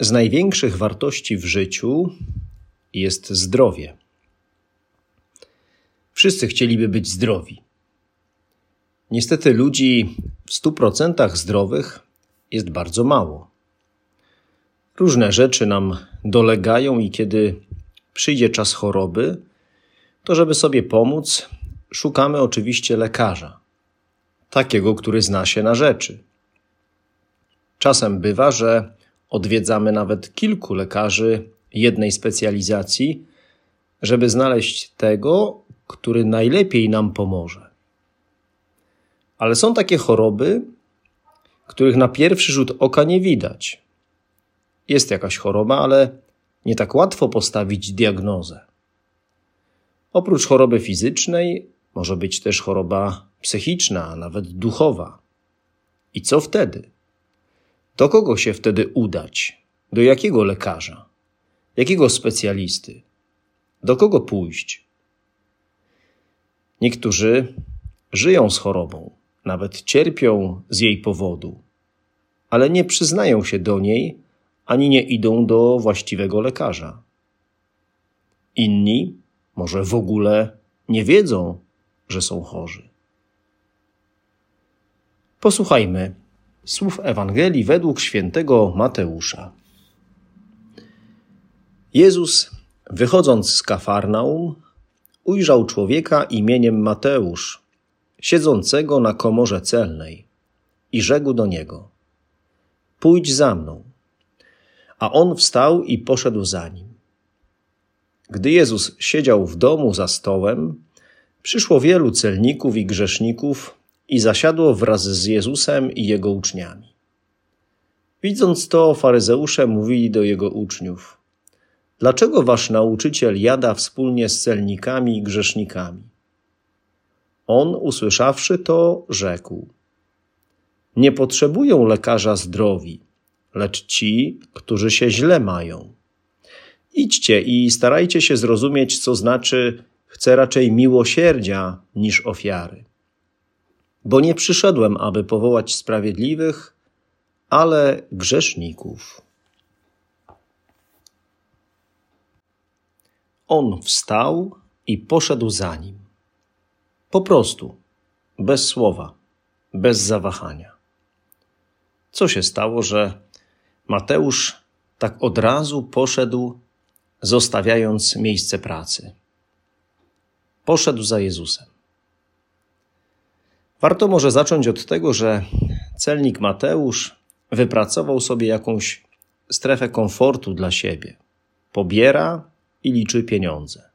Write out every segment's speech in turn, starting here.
z największych wartości w życiu jest zdrowie. Wszyscy chcieliby być zdrowi. Niestety ludzi w stu procentach zdrowych jest bardzo mało. Różne rzeczy nam dolegają i kiedy przyjdzie czas choroby, to żeby sobie pomóc, szukamy oczywiście lekarza. Takiego, który zna się na rzeczy. Czasem bywa, że Odwiedzamy nawet kilku lekarzy jednej specjalizacji, żeby znaleźć tego, który najlepiej nam pomoże. Ale są takie choroby, których na pierwszy rzut oka nie widać. Jest jakaś choroba, ale nie tak łatwo postawić diagnozę. Oprócz choroby fizycznej może być też choroba psychiczna, a nawet duchowa. I co wtedy? Do kogo się wtedy udać? Do jakiego lekarza? Jakiego specjalisty? Do kogo pójść? Niektórzy żyją z chorobą, nawet cierpią z jej powodu, ale nie przyznają się do niej ani nie idą do właściwego lekarza. Inni może w ogóle nie wiedzą, że są chorzy. Posłuchajmy Słów Ewangelii według świętego Mateusza. Jezus, wychodząc z Kafarnaum, ujrzał człowieka imieniem Mateusz, siedzącego na komorze celnej, i rzekł do niego: Pójdź za mną. A on wstał i poszedł za nim. Gdy Jezus siedział w domu za stołem, przyszło wielu celników i grzeszników i zasiadło wraz z Jezusem i jego uczniami. Widząc to, faryzeusze mówili do jego uczniów: Dlaczego wasz nauczyciel jada wspólnie z celnikami i grzesznikami? On, usłyszawszy to, rzekł: Nie potrzebują lekarza zdrowi, lecz ci, którzy się źle mają. Idźcie i starajcie się zrozumieć, co znaczy chcę raczej miłosierdzia niż ofiary bo nie przyszedłem, aby powołać sprawiedliwych, ale grzeszników. On wstał i poszedł za nim. Po prostu, bez słowa, bez zawahania. Co się stało, że Mateusz tak od razu poszedł, zostawiając miejsce pracy? Poszedł za Jezusem. Warto może zacząć od tego, że celnik Mateusz wypracował sobie jakąś strefę komfortu dla siebie. Pobiera i liczy pieniądze.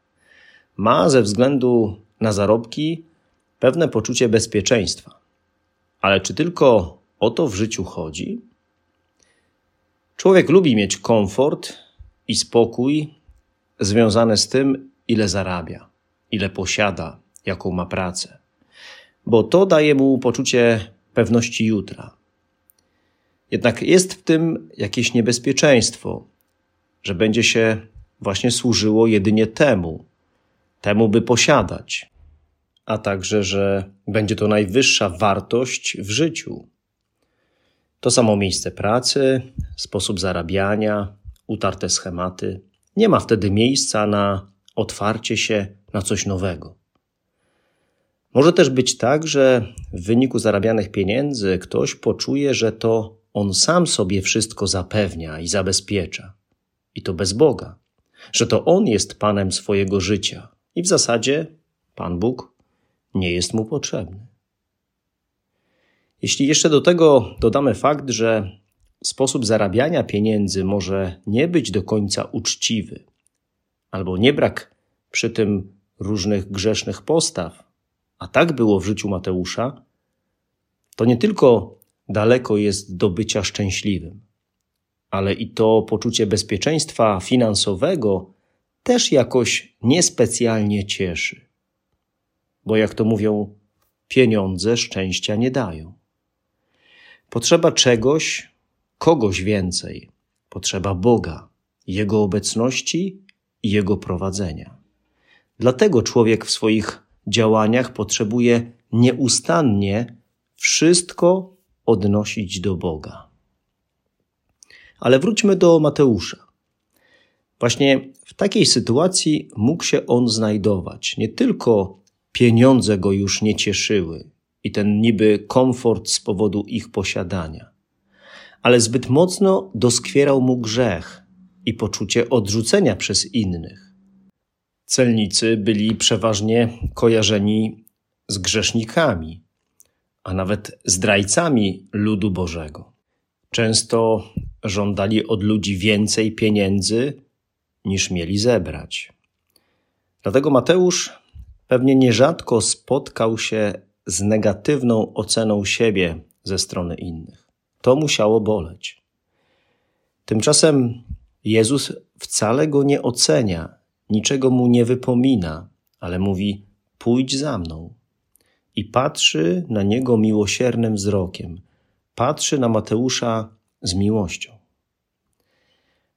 Ma ze względu na zarobki pewne poczucie bezpieczeństwa. Ale czy tylko o to w życiu chodzi? Człowiek lubi mieć komfort i spokój związane z tym, ile zarabia, ile posiada, jaką ma pracę bo to daje mu poczucie pewności jutra. Jednak jest w tym jakieś niebezpieczeństwo, że będzie się właśnie służyło jedynie temu, temu by posiadać, a także, że będzie to najwyższa wartość w życiu. To samo miejsce pracy, sposób zarabiania, utarte schematy. Nie ma wtedy miejsca na otwarcie się na coś nowego. Może też być tak, że w wyniku zarabianych pieniędzy ktoś poczuje, że to on sam sobie wszystko zapewnia i zabezpiecza. I to bez Boga. Że to on jest panem swojego życia i w zasadzie Pan Bóg nie jest mu potrzebny. Jeśli jeszcze do tego dodamy fakt, że sposób zarabiania pieniędzy może nie być do końca uczciwy, albo nie brak przy tym różnych grzesznych postaw, a tak było w życiu ale i to poczucie bezpieczeństwa finansowego też jakoś niespecjalnie cieszy. Bo jak to mówią, pieniądze szczęścia nie dają. Potrzeba czegoś, kogoś więcej. Potrzeba Boga, Jego obecności i Jego prowadzenia. Dlatego człowiek w swoich działaniach potrzebuje nieustannie wszystko odnosić do Boga. Ale wróćmy do Mateusza. Właśnie w takiej sytuacji mógł się on znajdować. Nie tylko pieniądze go już nie cieszyły i ten niby komfort z powodu ich posiadania, ale zbyt mocno doskwierał mu grzech i poczucie odrzucenia przez innych. Celnicy byli przeważnie kojarzeni z grzesznikami, a nawet zdrajcami ludu Bożego. Często żądali od ludzi więcej pieniędzy niż mieli zebrać. Dlatego Mateusz pewnie nierzadko spotkał się z negatywną oceną siebie ze strony innych. To musiało boleć. Tymczasem Jezus wcale go nie ocenia, niczego mu nie wypomina, ale mówi: Pójdź za mną. I patrzy na niego miłosiernym wzrokiem, patrzy na Mateusza z miłością.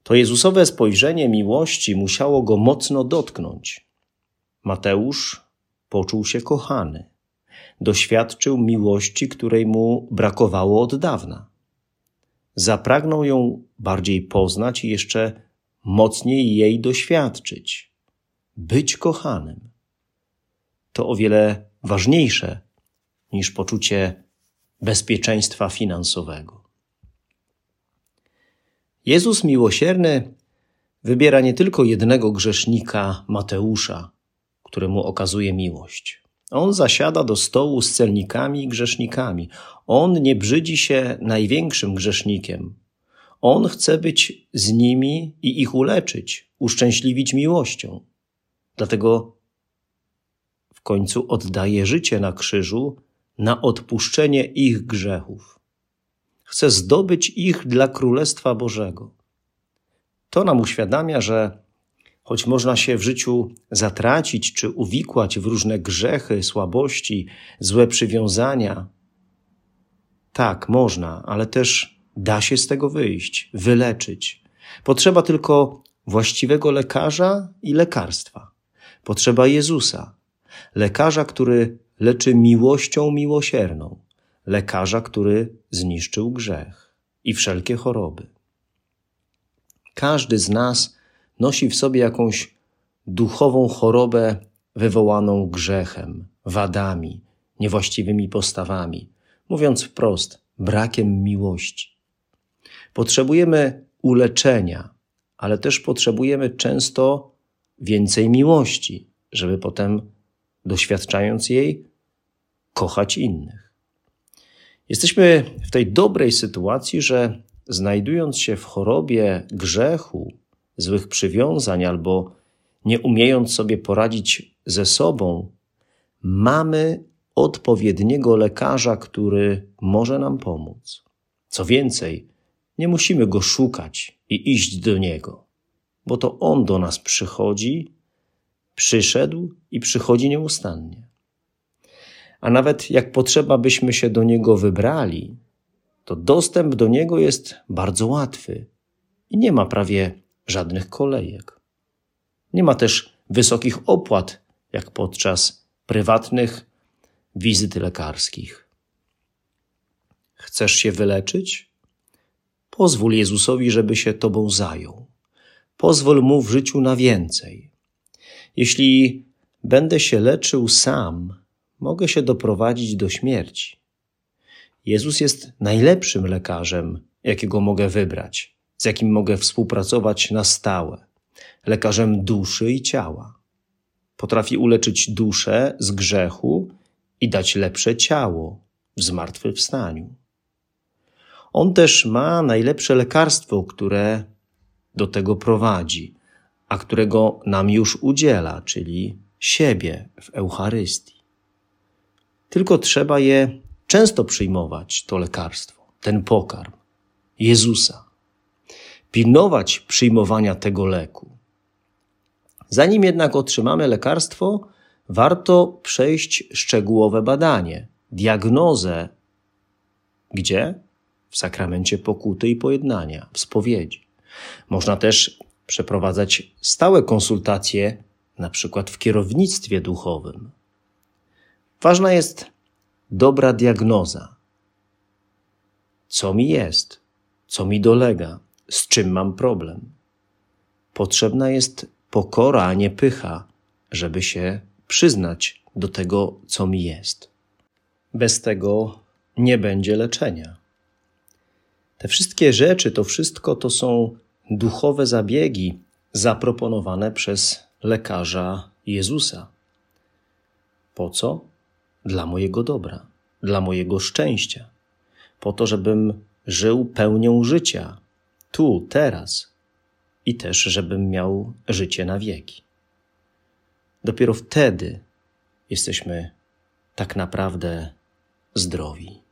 To Jezusowe spojrzenie miłości musiało go mocno dotknąć. Mateusz poczuł się kochany. Doświadczył miłości, której mu brakowało od dawna. Zapragnął ją bardziej poznać i jeszcze mocniej jej doświadczyć. Być kochanym. To o wiele ważniejsze niż poczucie bezpieczeństwa finansowego. Jezus miłosierny wybiera nie tylko jednego grzesznika Mateusza, któremu okazuje miłość. On zasiada do stołu z celnikami i grzesznikami. On nie brzydzi się największym grzesznikiem. On chce być z nimi i ich uleczyć, uszczęśliwić miłością. Dlatego w końcu oddaje życie na krzyżu na odpuszczenie ich grzechów. Chce zdobyć ich dla Królestwa Bożego. To nam uświadamia, że choć można się w życiu zatracić czy uwikłać w różne grzechy, słabości, złe przywiązania, tak, można, ale też da się z tego wyjść, wyleczyć. Potrzeba tylko właściwego lekarza i lekarstwa. Potrzeba Jezusa, lekarza, który leczy miłością miłosierną, lekarza, który zniszczył grzech i wszelkie choroby. Każdy z nas nosi w sobie jakąś duchową chorobę wywołaną grzechem, wadami, niewłaściwymi postawami, mówiąc wprost, brakiem miłości. Potrzebujemy uleczenia, ale też potrzebujemy często więcej miłości, żeby potem, doświadczając jej, kochać innych. Jesteśmy w tej dobrej sytuacji, że znajdując się w chorobie grzechu, złych przywiązań albo nie umiejąc sobie poradzić ze sobą, mamy odpowiedniego lekarza, który może nam pomóc. Co więcej, nie musimy go szukać i iść do niego, bo to on do nas przychodzi, przyszedł i przychodzi nieustannie. A nawet jak potrzeba byśmy się do niego wybrali, to dostęp do niego jest bardzo łatwy i nie ma prawie żadnych kolejek. Nie ma też wysokich opłat, jak podczas prywatnych wizyt lekarskich. Chcesz się wyleczyć? Pozwól Jezusowi, żeby się Tobą zajął. Pozwól Mu w życiu na więcej. Jeśli będę się leczył sam, mogę się doprowadzić do śmierci. Jezus jest najlepszym lekarzem, jakiego mogę wybrać z jakim mogę współpracować na stałe, lekarzem duszy i ciała. Potrafi uleczyć duszę z grzechu i dać lepsze ciało w zmartwychwstaniu. On też ma najlepsze lekarstwo, które do tego prowadzi, a którego nam już udziela, czyli siebie w Eucharystii. Tylko trzeba je często przyjmować, to lekarstwo, ten pokarm, Jezusa. pilnować przyjmowania tego leku. Zanim jednak otrzymamy lekarstwo, warto przejść szczegółowe badanie, diagnozę. Gdzie? W sakramencie pokuty i pojednania, w spowiedzi. Można też przeprowadzać stałe konsultacje, na przykład w kierownictwie duchowym. Ważna jest dobra diagnoza. Co mi jest? Co mi dolega? Z czym mam problem? Potrzebna jest pokora, a nie pycha, żeby się przyznać do tego, co mi jest. Bez tego nie będzie leczenia. Te wszystkie rzeczy, to wszystko to są duchowe zabiegi zaproponowane przez lekarza Jezusa. Po co? Dla mojego dobra, dla mojego szczęścia, po to, żebym żył pełnią życia, tu, teraz i też, żebym miał życie na wieki. Dopiero wtedy jesteśmy tak naprawdę zdrowi.